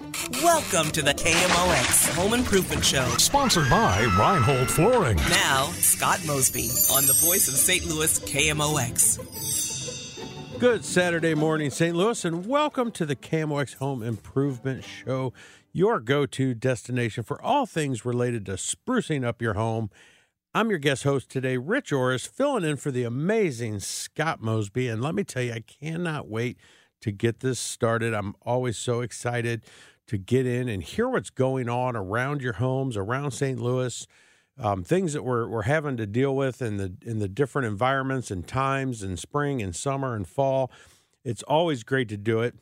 Welcome to the KMOX Home Improvement Show. Sponsored by Reinhold Flooring. Now, Scott Mosby on the voice of St. Louis KMOX. Good Saturday morning, St. Louis, and welcome to the KMOX Home Improvement Show, your go to destination for all things related to sprucing up your home. I'm your guest host today, Rich Orris, filling in for the amazing Scott Mosby. And let me tell you, I cannot wait to get this started. I'm always so excited to get in and hear what's going on around your homes, around St. Louis, um, things that we're, we're having to deal with in the in the different environments and times in spring and summer and fall. It's always great to do it.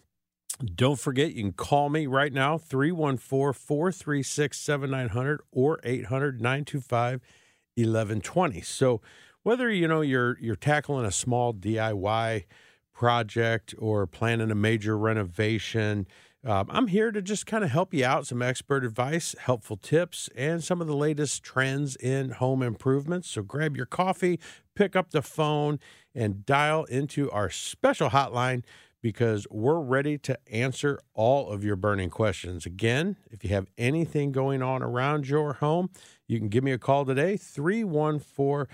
Don't forget, you can call me right now, 314 436 7900 or 800 925 1120. So, whether you know you're you're tackling a small DIY project or planning a major renovation, um, I'm here to just kind of help you out, some expert advice, helpful tips, and some of the latest trends in home improvements. So grab your coffee, pick up the phone, and dial into our special hotline because we're ready to answer all of your burning questions. Again, if you have anything going on around your home, you can give me a call today, 314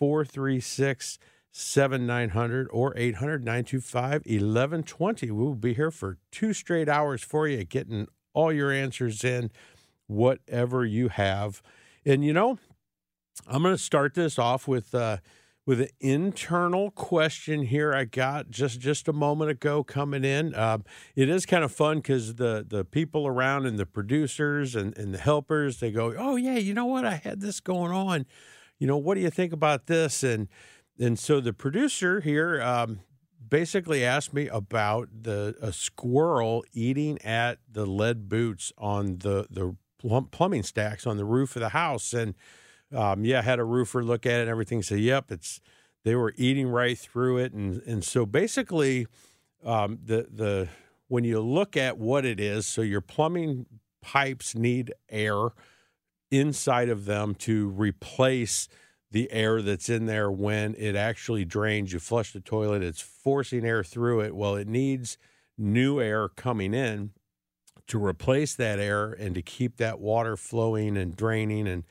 436 7900 or 800 925 1120. We will be here for two straight hours for you, getting all your answers in, whatever you have. And you know, I'm going to start this off with uh, with an internal question here. I got just just a moment ago coming in. Um, it is kind of fun because the the people around and the producers and, and the helpers they go, oh yeah, you know what? I had this going on. You know, what do you think about this? And and so the producer here um, basically asked me about the a squirrel eating at the lead boots on the the plumbing stacks on the roof of the house, and um, yeah, had a roofer look at it and everything. Say, yep, it's they were eating right through it, and and so basically, um, the the when you look at what it is, so your plumbing pipes need air inside of them to replace the air that's in there when it actually drains. You flush the toilet, it's forcing air through it. Well, it needs new air coming in to replace that air and to keep that water flowing and draining and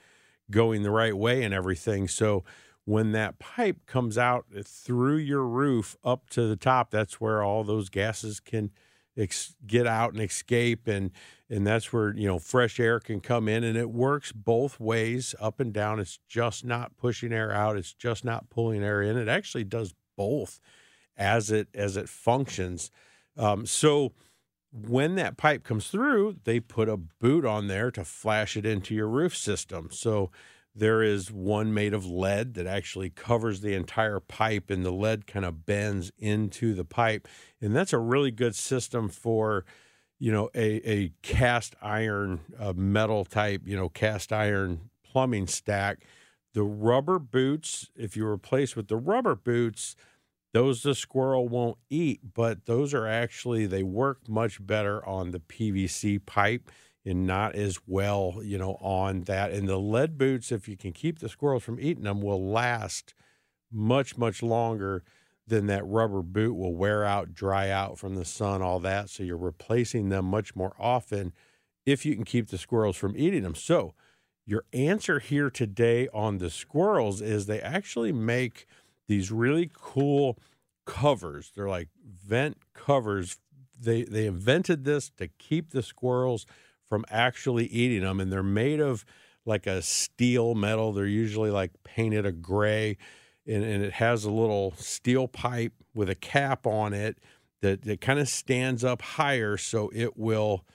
going the right way and everything. So when that pipe comes out through your roof up to the top, that's where all those gases can ex- get out and escape and and that's where you know fresh air can come in and it works both ways up and down. It's just not pushing air out it's just not pulling air in. It actually does both as it as it functions. Um, so when that pipe comes through they put a boot on there to flash it into your roof system. So there is one made of lead that actually covers the entire pipe and the lead kind of bends into the pipe and that's a really good system for you know, a, a cast iron metal type, you know, cast iron plumbing stack. The rubber boots, if you replace with the rubber boots, those the squirrel won't eat, but those are actually they work much better on the PVC pipe and not as well, you know, on that. And the lead boots, if you can keep the squirrels from eating them, will last much, much longer than that rubber boot will wear out, dry out from the sun, all that. So you're replacing them much more often if you can keep the squirrels from eating them. So your answer here today on the squirrels is they actually make these really cool covers. They're like vent covers. They they invented this to keep the squirrels from actually eating them and they're made of like a steel metal. They're usually like painted a gray and, and it has a little steel pipe with a cap on it that, that kind of stands up higher so it will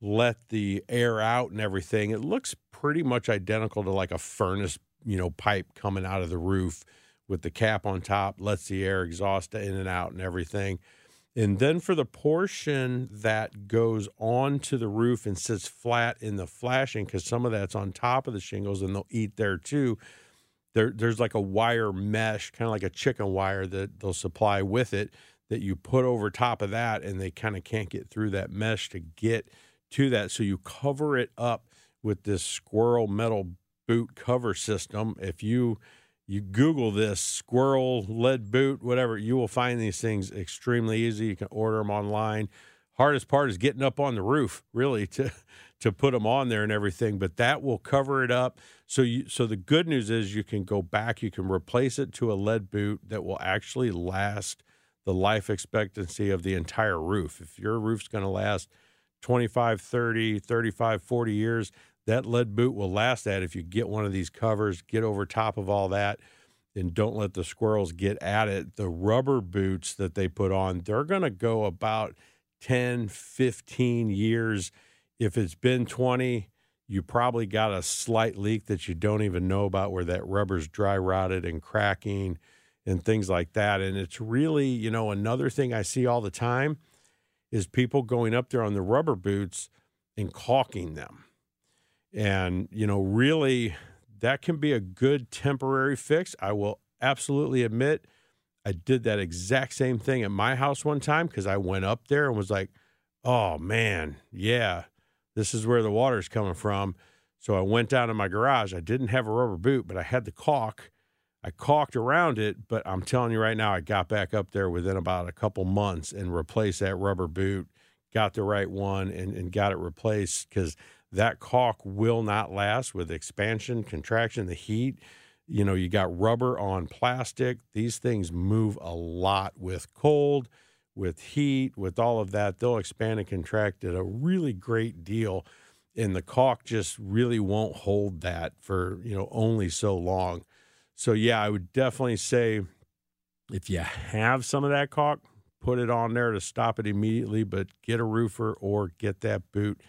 let the air out and everything. It looks pretty much identical to like a furnace, you know, pipe coming out of the roof with the cap on top, lets the air exhaust in and out and everything. And then for the portion that goes onto the roof and sits flat in the flashing, because some of that's on top of the shingles and they'll eat there too there, there's like a wire mesh, kind of like a chicken wire that they'll supply with it that you put over top of that, and they kind of can't get through that mesh to get to that. So you cover it up with this squirrel metal boot cover system. If you you Google this squirrel lead boot, whatever, you will find these things extremely easy. You can order them online. hardest part is getting up on the roof, really, to to put them on there and everything. But that will cover it up. So you so the good news is you can go back, you can replace it to a lead boot that will actually last the life expectancy of the entire roof. If your roof's going to last 25, 30, 35, 40 years, that lead boot will last that if you get one of these covers, get over top of all that and don't let the squirrels get at it. The rubber boots that they put on, they're going to go about 10, 15 years. If it's been 20, you probably got a slight leak that you don't even know about where that rubber's dry rotted and cracking and things like that. And it's really, you know, another thing I see all the time is people going up there on the rubber boots and caulking them. And, you know, really that can be a good temporary fix. I will absolutely admit I did that exact same thing at my house one time because I went up there and was like, oh man, yeah, this is where the water's coming from. So I went down in my garage. I didn't have a rubber boot, but I had the caulk. I caulked around it, but I'm telling you right now, I got back up there within about a couple months and replaced that rubber boot, got the right one, and, and got it replaced because that caulk will not last with expansion, contraction, the heat. You know, you got rubber on plastic. These things move a lot with cold, with heat, with all of that. They'll expand and contract at a really great deal. And the caulk just really won't hold that for, you know, only so long. So, yeah, I would definitely say if you have some of that caulk, put it on there to stop it immediately, but get a roofer or get that boot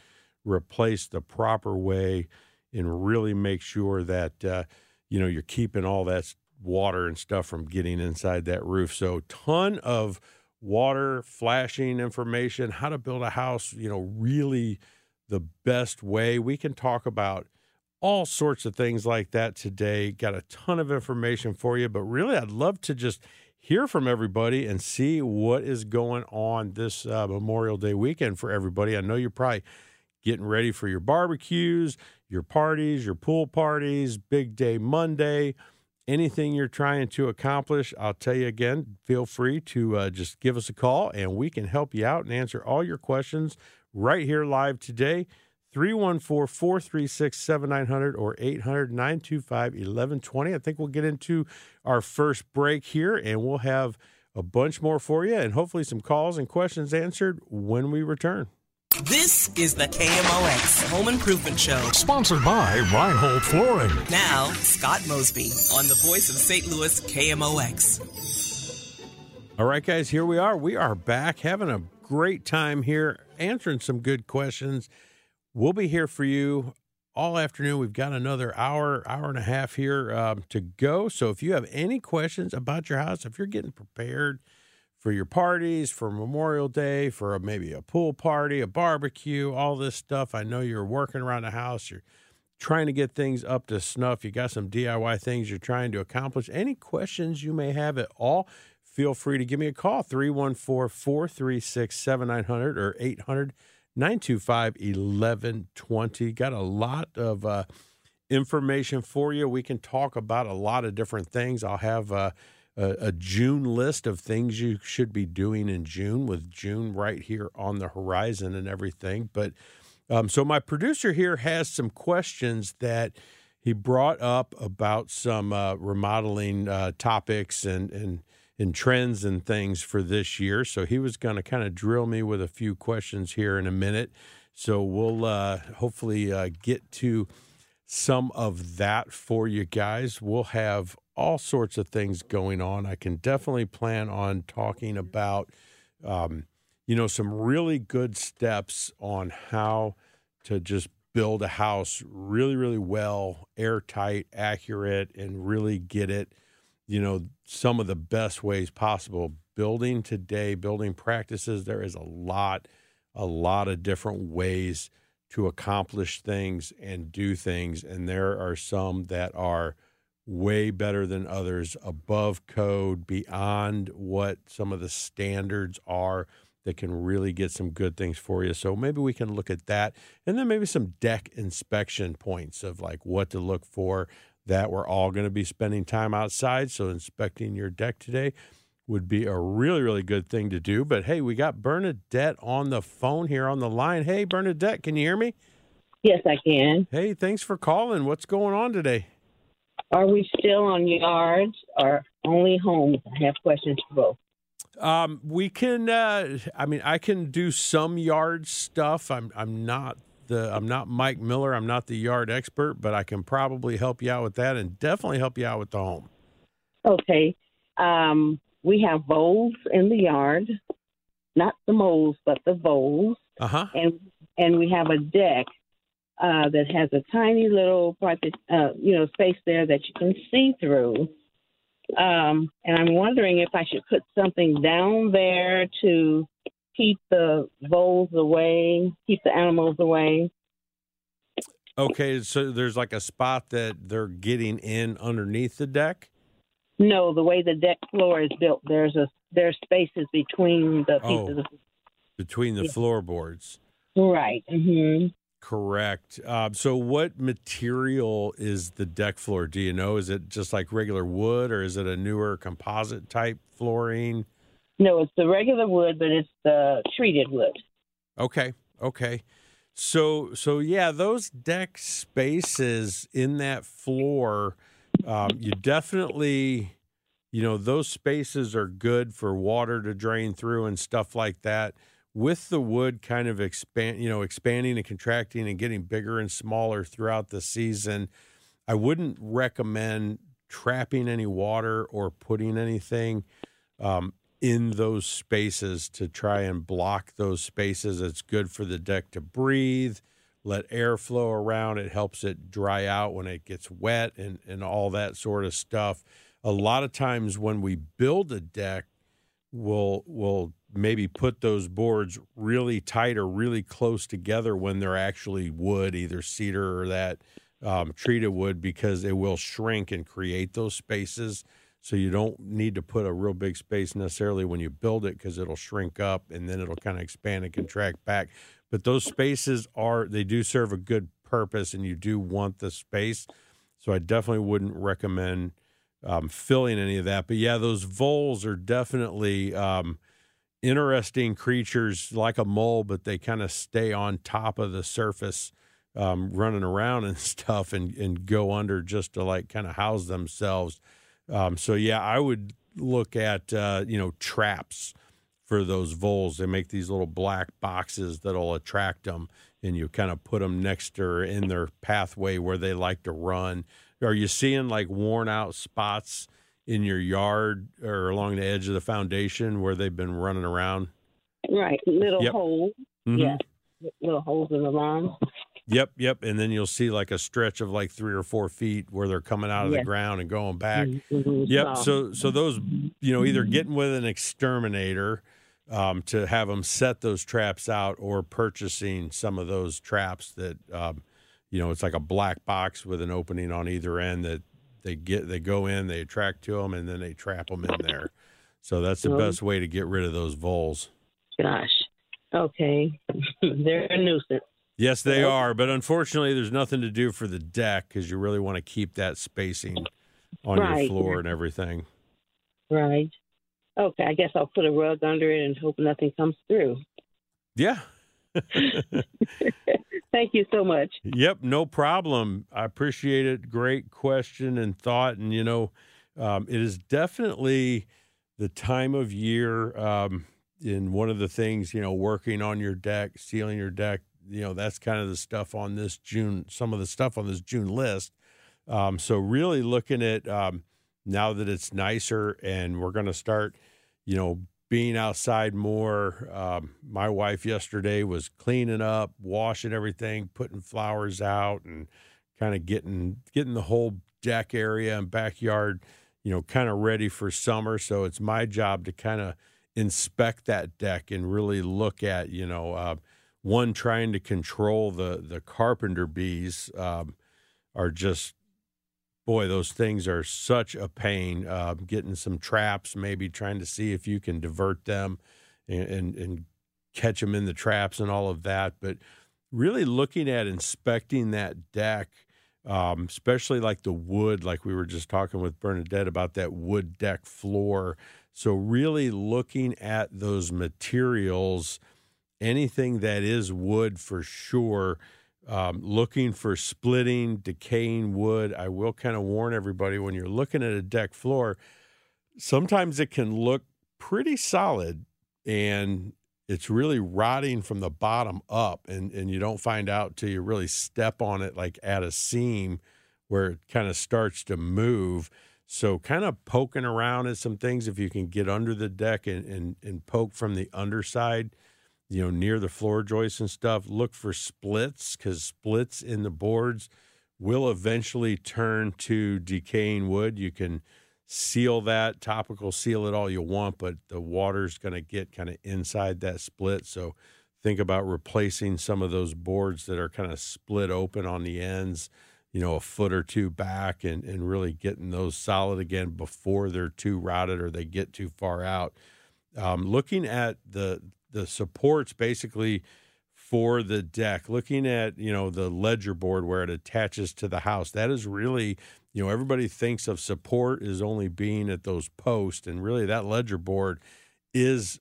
replaced the proper way and really make sure that uh, you know you're keeping all that water and stuff from getting inside that roof. So ton of water flashing information, how to build a house, you know, really the best way. We can talk about all sorts of things like that today. Got a ton of information for you, but really I'd love to just hear from everybody and see what is going on this uh, Memorial Day weekend for everybody. I know you're probably getting ready for your barbecues, your parties, your pool parties, big day Monday, anything you're trying to accomplish. I'll tell you again, feel free to uh, just give us a call and we can help you out and answer all your questions right here live today. 314 436 7900 or 800 925 1120. I think we'll get into our first break here and we'll have a bunch more for you and hopefully some calls and questions answered when we return. This is the KMOX Home Improvement Show. Sponsored by Reinhold Flooring. Now, Scott Mosby on the voice of St. Louis KMOX. All right, guys, here we are. We are back having a great time here, answering some good questions. We'll be here for you all afternoon. We've got another hour, hour and a half here um, to go. So if you have any questions about your house, if you're getting prepared, for your parties, for Memorial Day, for a, maybe a pool party, a barbecue, all this stuff. I know you're working around the house, you're trying to get things up to snuff. You got some DIY things you're trying to accomplish. Any questions you may have at all, feel free to give me a call 314 436 7900 or 800 925 1120. Got a lot of uh, information for you. We can talk about a lot of different things. I'll have. Uh, a, a, June list of things you should be doing in June, with June right here on the horizon and everything. But um, so my producer here has some questions that he brought up about some uh, remodeling uh, topics and and and trends and things for this year. So he was going to kind of drill me with a few questions here in a minute. So we'll uh, hopefully uh, get to some of that for you guys. We'll have all sorts of things going on. I can definitely plan on talking about, um, you know, some really good steps on how to just build a house really, really well, airtight, accurate, and really get it, you know, some of the best ways possible. Building today, building practices, there is a lot, a lot of different ways to accomplish things and do things. And there are some that are way better than others, above code, beyond what some of the standards are that can really get some good things for you. So maybe we can look at that. And then maybe some deck inspection points of like what to look for that we're all going to be spending time outside. So inspecting your deck today. would be a really, really good thing to do. But hey, we got Bernadette on the phone here on the line. Hey, Bernadette, can you hear me? Yes, I can. Hey, thanks for calling. What's going on today? Are we still on yards or only homes? I have questions for both. Um, we can. Uh, I mean, I can do some yard stuff. I'm. I'm not the. I'm not Mike Miller. I'm not the yard expert, but I can probably help you out with that, and definitely help you out with the home. Okay. Um, we have voles in the yard, not the moles, but the voles, Uh huh. and and we have a deck uh, that has a tiny little part that uh, you know space there that you can see through. Um, and I'm wondering if I should put something down there to keep the voles away, keep the animals away. Okay, so there's like a spot that they're getting in underneath the deck. No, the way the deck floor is built, there's a there's spaces between the Oh. pieces. between the Yeah. floorboards. Right. hmm Correct. Um, so, what material is the deck floor? Do you know? Is it just like regular wood, or is it a newer composite type flooring? No, it's the regular wood, but it's the treated wood. Okay. Okay. So so yeah, those deck spaces in that floor, um, you definitely, you know, those spaces are good for water to drain through and stuff like that. With the wood kind of expand, you know, expanding and contracting and getting bigger and smaller throughout the season, I wouldn't recommend trapping any water or putting anything um, in those spaces to try and block those spaces. It's good for the deck to breathe, let air flow around. It helps it dry out when it gets wet and, and all that sort of stuff. A lot of times when we build a deck, we'll we'll maybe put those boards really tight or really close together when they're actually wood, either cedar or that um, treated wood, because it will shrink and create those spaces. So you don't need to put a real big space necessarily when you build it because it'll shrink up and then it'll kind of expand and contract back. But those spaces are they do serve a good purpose and you do want the space. So I definitely wouldn't recommend um, filling any of that. But yeah, those voles are definitely um, interesting creatures like a mole, but they kind of stay on top of the surface, um, running around and stuff, and and go under just to like kind of house themselves. Um, so yeah, I would look at uh, you know traps for those voles. They make these little black boxes that'll attract them, and you kind of put them next or in their pathway where they like to run. Are you seeing like worn out spots in your yard or along the edge of the foundation where they've been running around? Right. Little Yep. holes. Mhm. Yeah. Little holes in the lawn. Yep, yep. And then you'll see like a stretch of like three or four feet where they're coming out of the ground and going back. Mhm. Yep. So- So so those you know either getting with an exterminator um, to have them set those traps out, or purchasing some of those traps that um, you know it's like a black box with an opening on either end that they get they go in, they attract to them, and then they trap them in there. So that's the Mhm. best way to get rid of those voles. Gosh. Okay. They're a nuisance. Yes, they are, but unfortunately, there's nothing to do for the deck because you really want to keep that spacing on your floor and everything. Right. Okay. I guess I'll put a rug under it and hope nothing comes through. Yeah. Thank you so much. Yep, no problem. I appreciate it. Great question and thought. And, you know, um, it is definitely the time of year. Um, in one of the things, you know, working on your deck, sealing your deck, you know, that's kind of the stuff on this June, some of the stuff on this June list. Um, so, really looking at um, now that it's nicer and we're going to start, you know, being outside more. Um, my wife yesterday was cleaning up, washing everything, putting flowers out, and kind of getting getting the whole deck area and backyard, you know, kind of ready for summer. So it's my job to kind of inspect that deck and really look at, you know, uh, one trying to control the the carpenter bees um, are just boy, those things are such a pain. Uh, getting some traps, maybe trying to see if you can divert them and, and, and catch them in the traps and all of that. But really looking at inspecting that deck, um, especially like the wood, like we were just talking with Bernadette about that wood deck floor. So, really looking at those materials, anything that is wood for sure, um, looking for splitting, decaying wood. I will kind of warn everybody when you're looking at a deck floor, sometimes it can look pretty solid and it's really rotting from the bottom up and, and you don't find out till you really step on it like at a seam where it kind of starts to move so kind of poking around at some things if you can get under the deck and, and, and poke from the underside you know near the floor joists and stuff look for splits because splits in the boards will eventually turn to decaying wood. You can seal that topical seal it all you want but the water's going to get kind of inside that split. So think about replacing some of those boards that are kind of split open on the ends you know a foot or two back and and really getting those solid again before they're too rotted or they get too far out. Um, looking at the the supports basically for the deck. Looking at you know the ledger board where it attaches to the house that is really you know everybody thinks of support as only being at those posts and really that ledger board is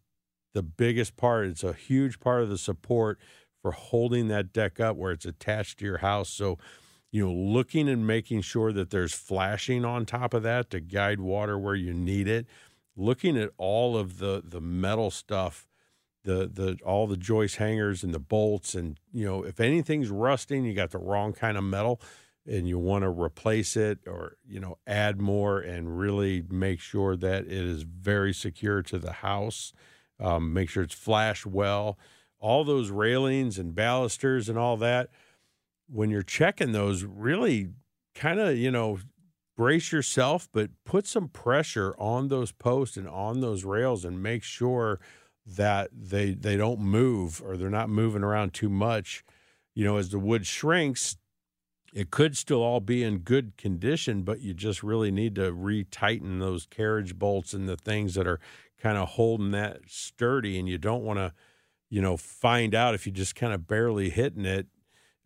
the biggest part. It's a huge part of the support for holding that deck up where it's attached to your house. So you know looking and making sure that there's flashing on top of that to guide water where you need it. Looking at all of the the metal stuff the the all the joist hangers and the bolts and you know if anything's rusting you got the wrong kind of metal and you want to replace it or you know add more and really make sure that it is very secure to the house um, make sure it's flashed well. All those railings and balusters and all that when you're checking those really kind of you know brace yourself but put some pressure on those posts and on those rails and make sure that they they don't move or they're not moving around too much you know as the wood shrinks it could still all be in good condition, but you just really need to retighten those carriage bolts and the things that are kind of holding that sturdy. And you don't want to, you know, find out if you just kind of barely hitting it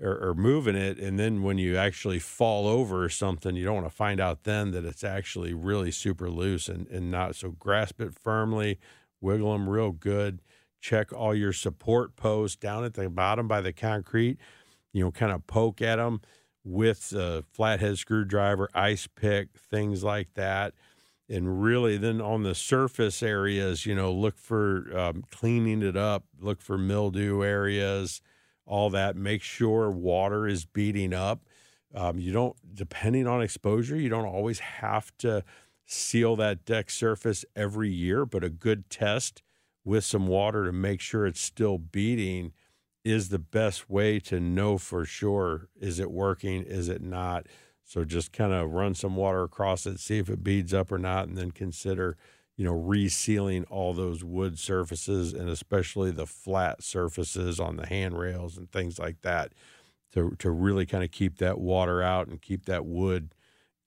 or, or, moving it. And then when you actually fall over or something, you don't want to find out then that it's actually really super loose and, and not. So grasp it firmly, wiggle them real good. Check all your support posts down at the bottom by the concrete, you know, kind of poke at them with a flathead screwdriver, ice pick, things like that. And really, then on the surface areas, you know, look for um, cleaning it up, look for mildew areas, all that. Make sure water is beading up. Um, you don't, depending on exposure, you don't always have to seal that deck surface every year, but a good test with some water to make sure it's still beading is the best way to know for sure is it working is it not? So just kind of run some water across it see if it beads up or not and then consider you know resealing all those wood surfaces and especially the flat surfaces on the handrails and things like that to to really kind of keep that water out and keep that wood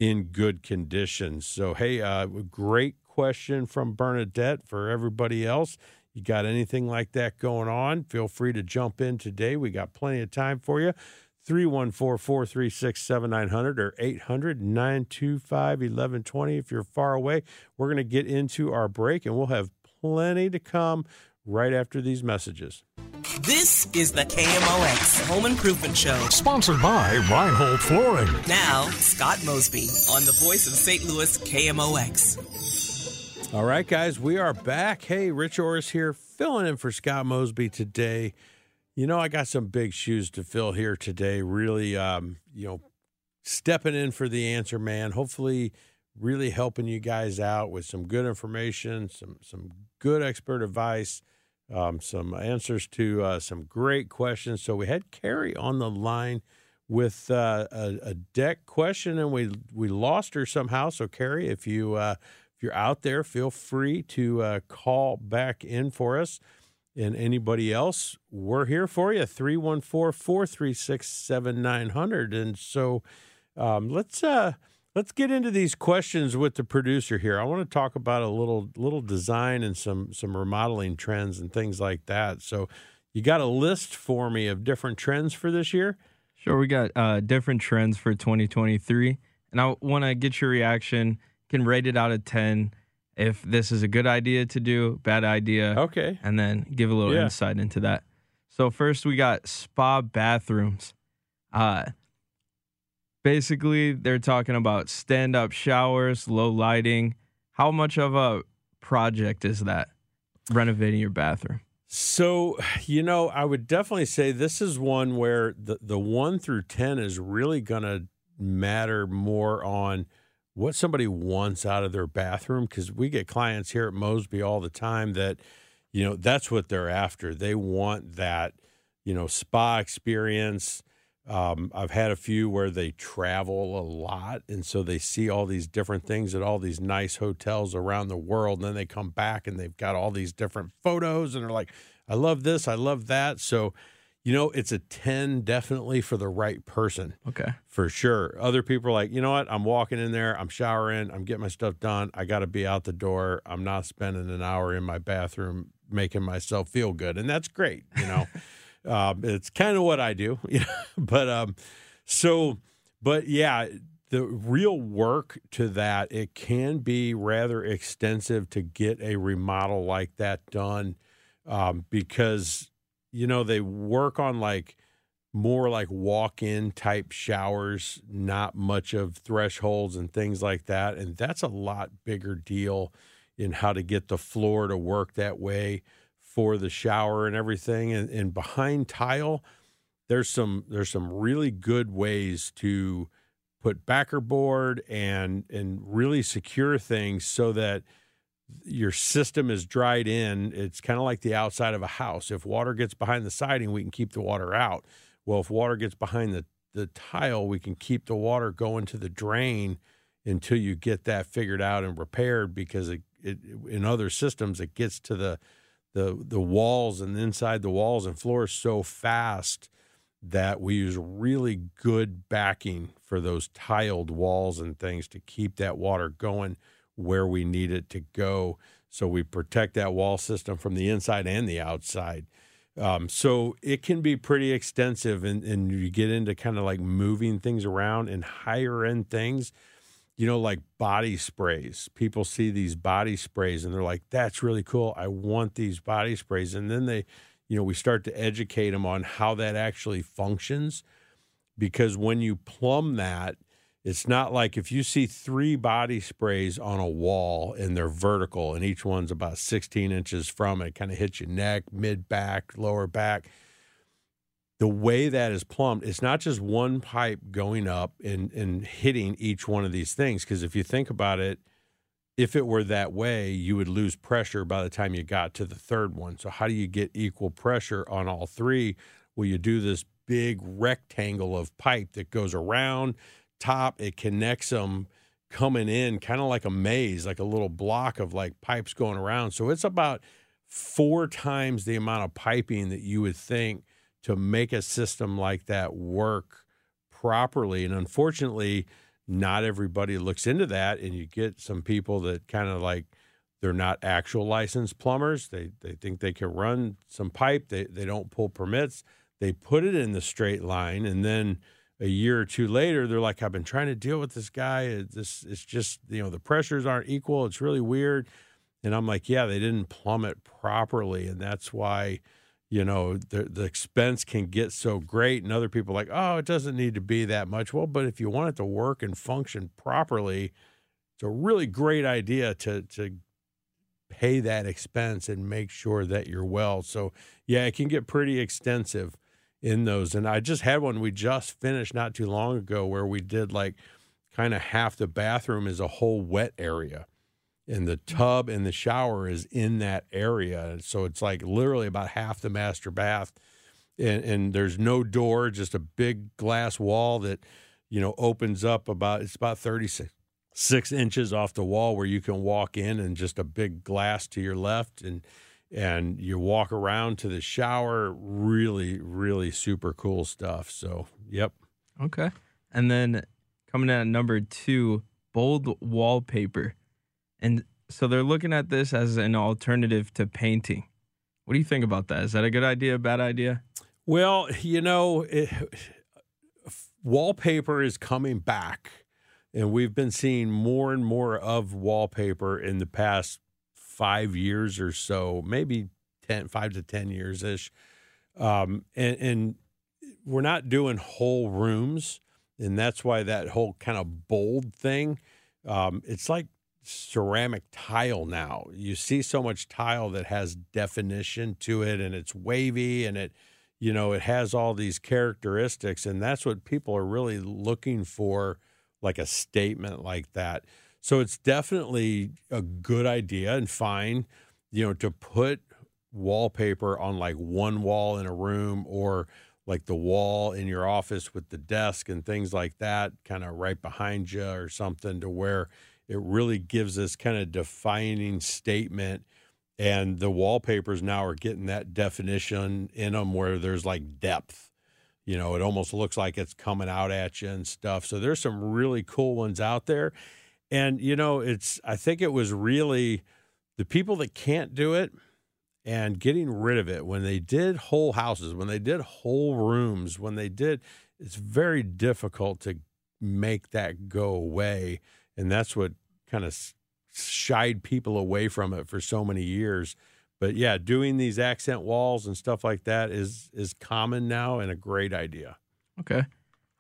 in good condition so hey uh, great question from bernadette for everybody else you got anything like that going on, feel free to jump in today. We got plenty of time for you. 314 436 7900 or 800 925 1120 if you're far away. We're going to get into our break and we'll have plenty to come right after these messages. This is the KMOX Home Improvement Show. Sponsored by Reinhold Flooring. Now, Scott Mosby on the voice of St. Louis KMOX. All right, guys, we are back. Hey, Rich Orris here, filling in for Scott Mosby today. You know, I got some big shoes to fill here today. Really, um, you know, stepping in for the answer man. Hopefully, really helping you guys out with some good information, some some good expert advice, um, some answers to uh, some great questions. So we had Carrie on the line with uh, a, a, deck question, and we we lost her somehow. So Carrie, if you uh, if you're out there, feel free to uh, call back in for us. And anybody else, we're here for you 314 436 7900. And so um, let's. Let's get into these questions with the producer here. I want to talk about a little little design and some some remodeling trends and things like that. So, you got a list for me of different trends for this year? Sure, we got uh, different trends for 2023, and I want to get your reaction can rate it out of 10 if this is a good idea to do, bad idea, Okay. and then give a little Yeah. insight into that. So first we got spa bathrooms. Uh basically they're talking about stand-up showers, low lighting. How much of a project is that renovating your bathroom? So, you know, I would definitely say this is one where the, the one through 10 is really going to matter more on what somebody wants out of their bathroom. Cause we get clients here at Mosby all the time that, you know, that's what they're after. They want that, you know, spa experience. Um, I've had a few where they travel a lot, and so they see all these different things at all these nice hotels around the world. And then they come back and they've got all these different photos, and they're like, "I love this, I love that." So, you know, it's a ten definitely for the right person Okay. for sure. Other people are like, you know what? I'm walking in there, I'm showering, I'm getting my stuff done. I got to be out the door. I'm not spending an hour in my bathroom making myself feel good, and that's great. You know, um, it's kind of what I do. You know, but um, so, but yeah, the real work to that it can be rather extensive to get a remodel like that done, um, because you know they work on like more like walk-in type showers, not much of thresholds and things like that, and that's a lot bigger deal in how to get the floor to work that way for the shower and everything. And, and behind tile, there's some there's some really good ways to put backer board and and really secure things so that your system is dried in. It's kind of like the outside of a house. If water gets behind the siding, we can keep the water out. Well, if water gets behind the, the tile, we can keep the water going to the drain until you get that figured out and repaired because it, it in other systems it gets to the the the walls and inside the walls and floors so fast that we use really good backing for those tiled walls and things to keep that water going where we need it to go. So we protect that wall system from the inside and the outside. Um, so it can be pretty extensive, and, and you get into kind of like moving things around and higher end things, you know, like body sprays. People see these body sprays and they're like, that's really cool. I want these body sprays. And then they, you know, we start to educate them on how that actually functions. Because when you plumb that, it's not like if you see three body sprays on a wall and they're vertical and each one's about 16 inches from it, kind of hits your neck, mid back, lower back. The way that is plumbed, it's not just one pipe going up and, and hitting each one of these things. Because if you think about it, if it were that way, you would lose pressure by the time you got to the third one. So, how do you get equal pressure on all three? Well, you do this big rectangle of pipe that goes around top, it connects them coming in kind of like a maze, like a little block of like pipes going around. So it's about four times the amount of piping that you would think to make a system like that work properly. And unfortunately, not everybody looks into that. And you get some people that kind of like, they're not actual licensed plumbers. They they think they can run some pipe. They they don't pull permits. They put it in the straight line, and then a year or two later, they're like, I've been trying to deal with this guy. This it's just you know the pressures aren't equal. It's really weird. And I'm like, yeah, they didn't plumb it properly, and that's why you know the the expense can get so great. And other people like, oh, it doesn't need to be that much. Well, but if you want it to work and function properly, it's a really great idea to to pay that expense and make sure that you're well. So yeah, it can get pretty extensive in those. And I just had one we just finished not too long ago where we did like kind of half the bathroom is a whole wet area. And the tub and the shower is in that area. So it's like literally about half the master bath. And, and there's no door, just a big glass wall that, you know, opens up about, it's about 36 six inches off the wall where you can walk in and just a big glass to your left. And, and you walk around to the shower. Really, really super cool stuff. So, yep. Okay. And then coming in at number two, bold wallpaper. And so they're looking at this as an alternative to painting. What do you think about that? Is that a good idea, A bad idea? Well, you know, it, wallpaper is coming back. and we've been seeing more and more of wallpaper in the past five years or so, maybe 10, five to 10 years ish. Um, and, and we're not doing whole rooms. And that's why that whole kind of bold thing, um, it's like ceramic tile now. You see so much tile that has definition to it and it's wavy and it, you know, it has all these characteristics. And that's what people are really looking for like a statement like that. So it's definitely a good idea and fine, you know, to put wallpaper on like one wall in a room or like the wall in your office with the desk and things like that, kind of right behind you or something to where it really gives this kind of defining statement. And the wallpapers now are getting that definition in them where there's like depth you know, it almost looks like it's coming out at you and stuff. So there's some really cool ones out there. And, you know, it's, I think it was really the people that can't do it and getting rid of it when they did whole houses, when they did whole rooms, when they did, it's very difficult to make that go away. And that's what kind of shied people away from it for so many years but yeah, doing these accent walls and stuff like that is is common now and a great idea. Okay.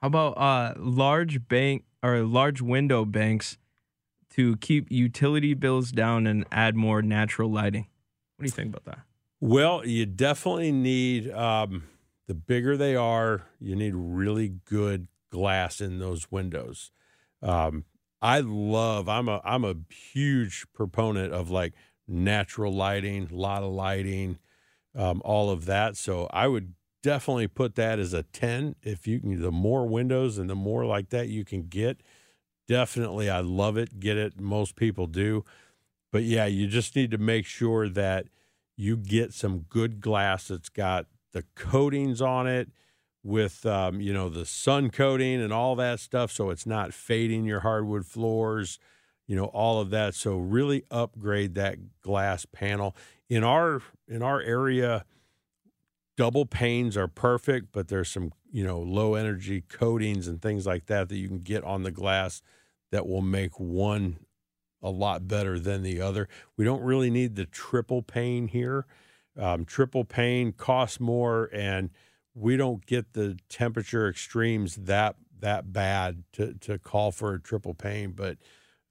How about uh, large bank or large window banks to keep utility bills down and add more natural lighting? What do you think about that? Well, you definitely need um, the bigger they are, you need really good glass in those windows. Um, I love. I'm a I'm a huge proponent of like natural lighting, a lot of lighting, um, all of that. So I would definitely put that as a 10. If you can, the more windows and the more like that you can get, definitely I love it. Get it. Most people do. But yeah, you just need to make sure that you get some good glass that's got the coatings on it with um, you know the sun coating and all that stuff so it's not fading your hardwood floors you know all of that. So really upgrade that glass panel. In our in our area double panes are perfect but there's some you know low energy coatings and things like that that you can get on the glass that will make one a lot better than the other. We don't really need the triple pane here. Um, triple pane costs more and we don't get the temperature extremes that that bad to to call for a triple pane but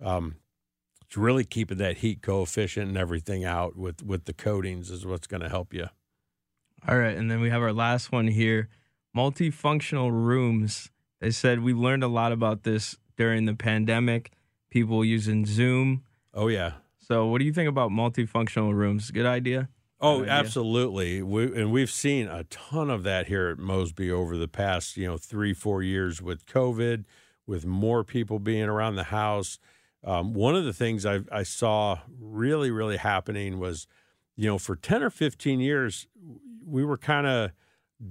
um, it's really keeping that heat coefficient and everything out with with the coatings is what's going to help you. All right, and then we have our last one here: multifunctional rooms. They said we learned a lot about this during the pandemic. People using Zoom. Oh yeah. So, what do you think about multifunctional rooms? Good idea. Oh, absolutely. We, and we've seen a ton of that here at Mosby over the past, you know, three, four years with COVID, with more people being around the house. Um, one of the things I, I saw really, really happening was, you know, for 10 or 15 years, we were kind of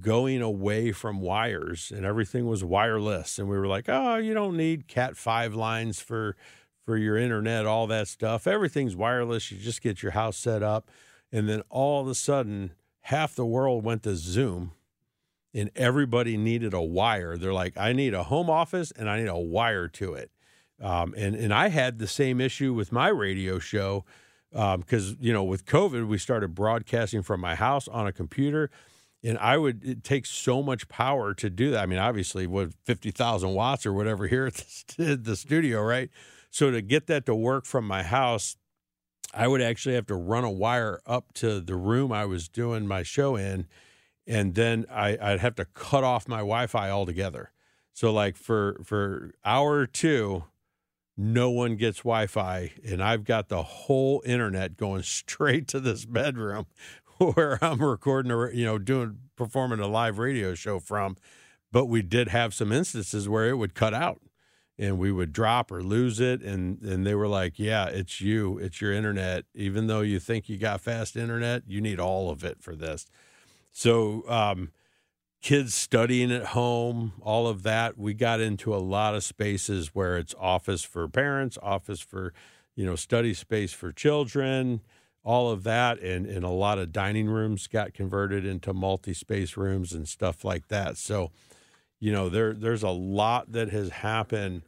going away from wires and everything was wireless. And we were like, oh, you don't need Cat 5 lines for, for your internet, all that stuff. Everything's wireless. You just get your house set up. And then all of a sudden, half the world went to Zoom and everybody needed a wire. They're like, I need a home office and I need a wire to it. Um, and and I had the same issue with my radio show because um, you know with COVID we started broadcasting from my house on a computer, and I would it takes so much power to do that. I mean, obviously, what fifty thousand watts or whatever here at the, the studio, right? So to get that to work from my house, I would actually have to run a wire up to the room I was doing my show in, and then I, would have to cut off my Wi-Fi altogether. So like for for hour or two, no one gets Wi-Fi, and I've got the whole internet going straight to this bedroom where I'm recording, or you know, doing performing a live radio show from. But we did have some instances where it would cut out, and we would drop or lose it, and and they were like, "Yeah, it's you, it's your internet. Even though you think you got fast internet, you need all of it for this." So. um kids studying at home, all of that. We got into a lot of spaces where it's office for parents, office for, you know, study space for children, all of that. And, and a lot of dining rooms got converted into multi space rooms and stuff like that. So, you know, there there's a lot that has happened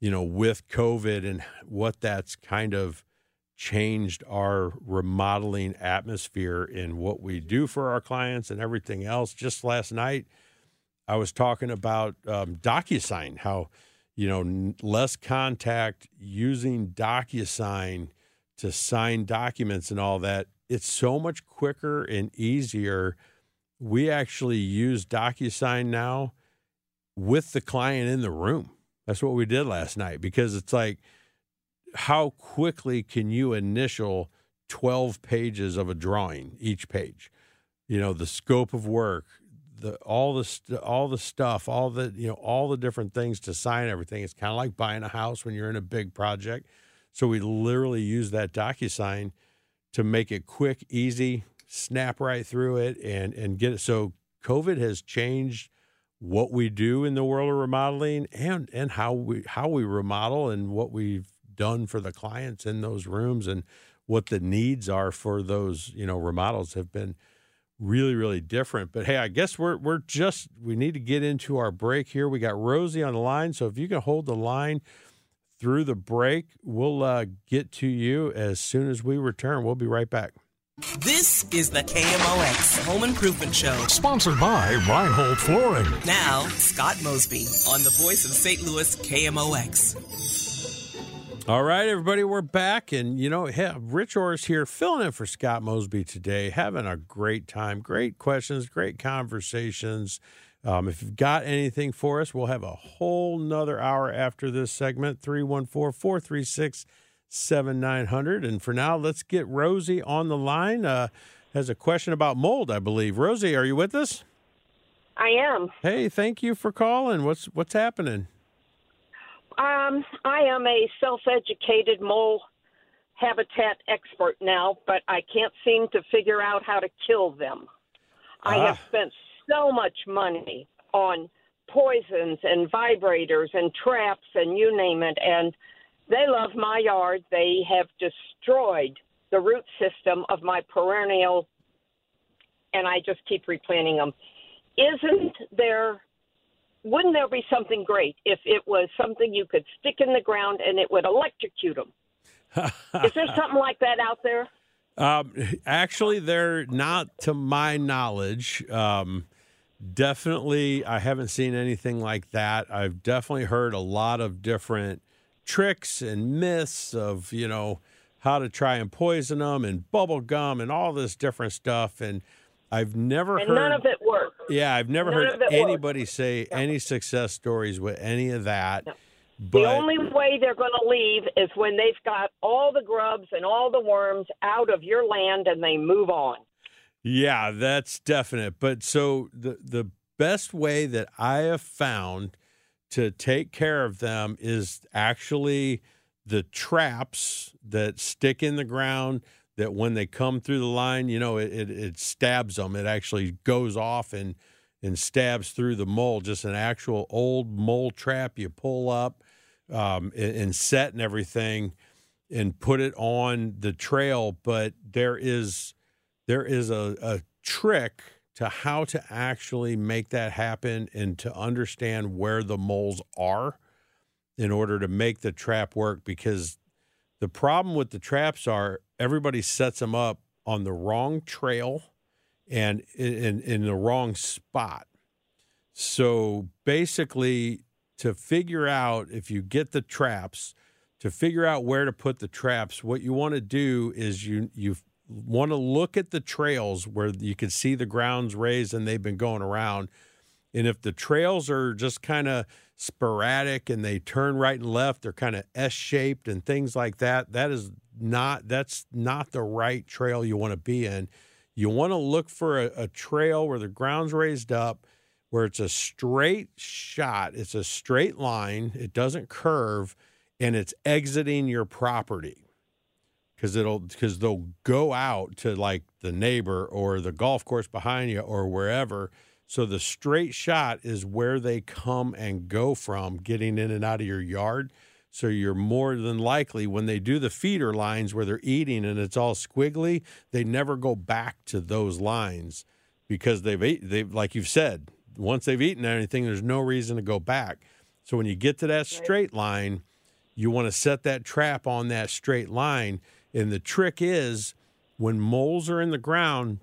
you know, with COVID and what that's kind of changed our remodeling atmosphere in what we do for our clients and everything else. Just last night, I was talking about um, DocuSign, how, you know, less contact using DocuSign to sign documents and all that. It's so much quicker and easier. We actually use DocuSign now with the client in the room. That's what we did last night because it's like, how quickly can you initial 12 pages of a drawing each page? You know, the scope of work, the all the st- all the stuff, all the you know, all the different things to sign everything. It's kind of like buying a house when you're in a big project. So we literally use that DocuSign to make it quick, easy, snap right through it and and get it. So COVID has changed what we do in the world of remodeling and and how we how we remodel and what we've done for the clients in those rooms and what the needs are for those you know remodels have been really really different. But hey i guess we're we're just we need to get into our break here. We got rosie on the line so if you can hold the line through the break we'll uh, get to you as soon as we return. We'll be right back This is the KMOX Home Improvement Show. Sponsored by Reinhold Flooring. Now, Scott Mosby on the voice of St. Louis KMOX. All right, everybody, we're back. And, you know, hey, Rich Oris here filling in for Scott Mosby today, having a great time. Great questions, great conversations. Um, if you've got anything for us, we'll have a whole nother hour after this segment 314 436 7900. And for now, let's get Rosie on the line. Uh, has a question about mold, I believe. Rosie, are you with us? I am. Hey, thank you for calling. What's what's happening? Um, I am a self-educated mole habitat expert now, but I can't seem to figure out how to kill them. I have Ah. spent so much money on poisons and vibrators and traps and you name it, and they love my yard. They have destroyed the root system of my perennial, and I just keep replanting them. Isn't there wouldn't there be something great if it was something you could stick in the ground and it would electrocute them? Is there something like that out there? Um, actually, they're not to my knowledge. Um, definitely, I haven't seen anything like that. I've definitely heard a lot of different tricks and myths of you know how to try and poison them and bubble gum and all this different stuff. And I've never And heard none of it worked. Yeah, I've never none heard of it worked. anybody say any success stories with any of that. But the only way they're going to leave is when they've got all the grubs and all the worms out of your land and they move on. Yeah, that's definite. But so the the best way that I have found to take care of them is actually the traps that stick in the ground that when they come through the line, you know, it, it, it stabs them. It actually goes off and and stabs through the mole. Just an actual old mole trap you pull up um, and, and set and everything and put it on the trail. But there is there is a, a trick to how to actually make that happen and to understand where the moles are in order to make the trap work because the problem with the traps are everybody sets them up on the wrong trail and in, in, the wrong spot. So basically, to figure out if you get the traps, to figure out where to put the traps, what you want to do is you you want to look at the trails where you can see the grounds raised and they've been going around. And if the trails are just kind of sporadic and they turn right and left, they're kind of S shaped and things like that, that is not that's not the right trail you want to be in. You want to look for a, a trail where the ground's raised up, where it's a straight shot, it's a straight line, it doesn't curve, and it's exiting your property because it'll because they'll go out to like the neighbor or the golf course behind you or wherever. So the straight shot is where they come and go from, getting in and out of your yard. So you're more than likely when they do the feeder lines where they're eating and it's all squiggly, they never go back to those lines because they've ate, they've like you've said, once they've eaten anything, there's no reason to go back. So when you get to that straight line, you want to set that trap on that straight line. And the trick is when moles are in the ground,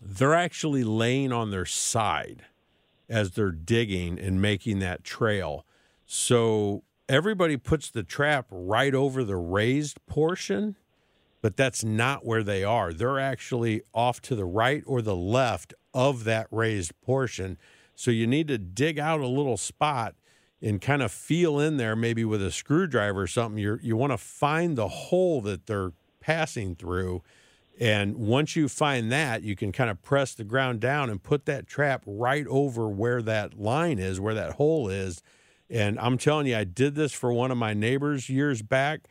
they're actually laying on their side as they're digging and making that trail. So everybody puts the trap right over the raised portion, but that's not where they are. They're actually off to the right or the left of that raised portion. So you need to dig out a little spot and kind of feel in there, maybe with a screwdriver or something. you you want to find the hole that they're passing through. And once you find that, you can kind of press the ground down and put that trap right over where that line is, where that hole is. And I'm telling you, I did this for one of my neighbors years back.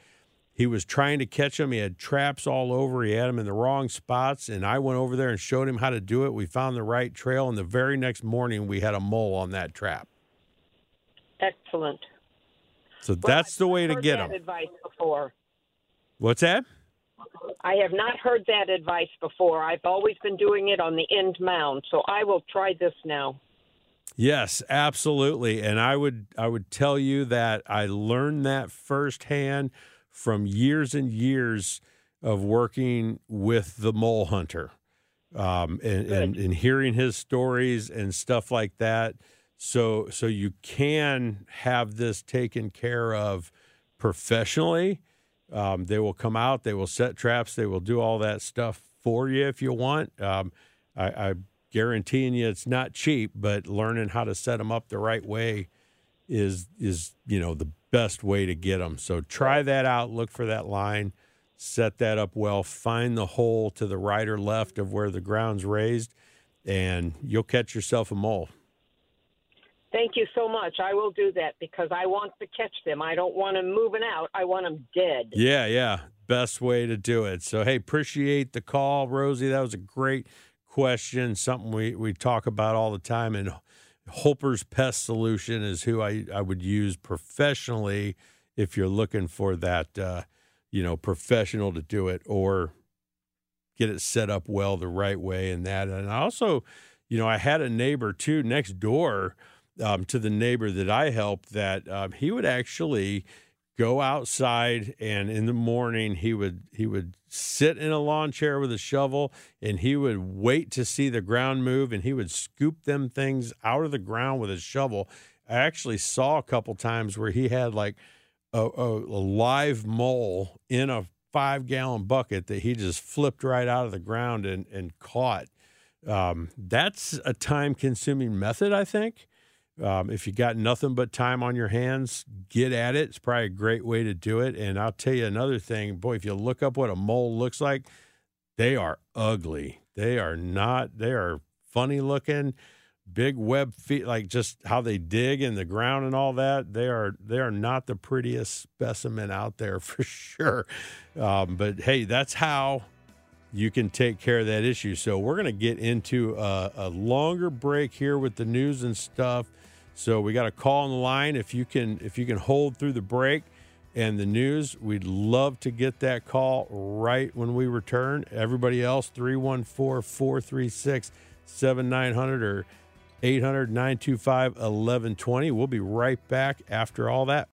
He was trying to catch them. He had traps all over. He had them in the wrong spots. And I went over there and showed him how to do it. We found the right trail. And the very next morning, we had a mole on that trap. Excellent. So that's the way to get that them. Advice before. What's that? I have not heard that advice before. I've always been doing it on the end mound, so I will try this now. Yes, absolutely. And I would I would tell you that I learned that firsthand from years and years of working with the mole hunter. Um, and, and, and hearing his stories and stuff like that. So so you can have this taken care of professionally. Um, they will come out, they will set traps, they will do all that stuff for you if you want. Um, I, I guaranteeing you it's not cheap, but learning how to set them up the right way is is you know the best way to get them. So try that out. Look for that line, set that up well. Find the hole to the right or left of where the ground's raised, and you'll catch yourself a mole. Thank you so much. I will do that because I want to catch them. I don't want them moving out. I want them dead. Yeah, yeah. Best way to do it. So, hey, appreciate the call, Rosie. That was a great question, something we, we talk about all the time. And Holper's Pest Solution is who I, I would use professionally if you're looking for that, uh, you know, professional to do it or get it set up well the right way and that. And I also, you know, I had a neighbor too next door um, to the neighbor that I helped that um, he would actually go outside and in the morning he would he would sit in a lawn chair with a shovel and he would wait to see the ground move and he would scoop them things out of the ground with a shovel. I actually saw a couple times where he had like a, a, a live mole in a five gallon bucket that he just flipped right out of the ground and, and caught. Um, that's a time consuming method, I think. Um, if you got nothing but time on your hands, get at it. It's probably a great way to do it. And I'll tell you another thing, boy, if you look up what a mole looks like, they are ugly. They are not, they are funny looking, big web feet, like just how they dig in the ground and all that. They are, they are not the prettiest specimen out there for sure. Um, but hey, that's how you can take care of that issue. So we're going to get into a, a, longer break here with the news and stuff. So we got a call on the line. If you can, if you can hold through the break and the news, we'd love to get that call right when we return. Everybody else, 314 436 7900 or 800 925 1120. We'll be right back after all that.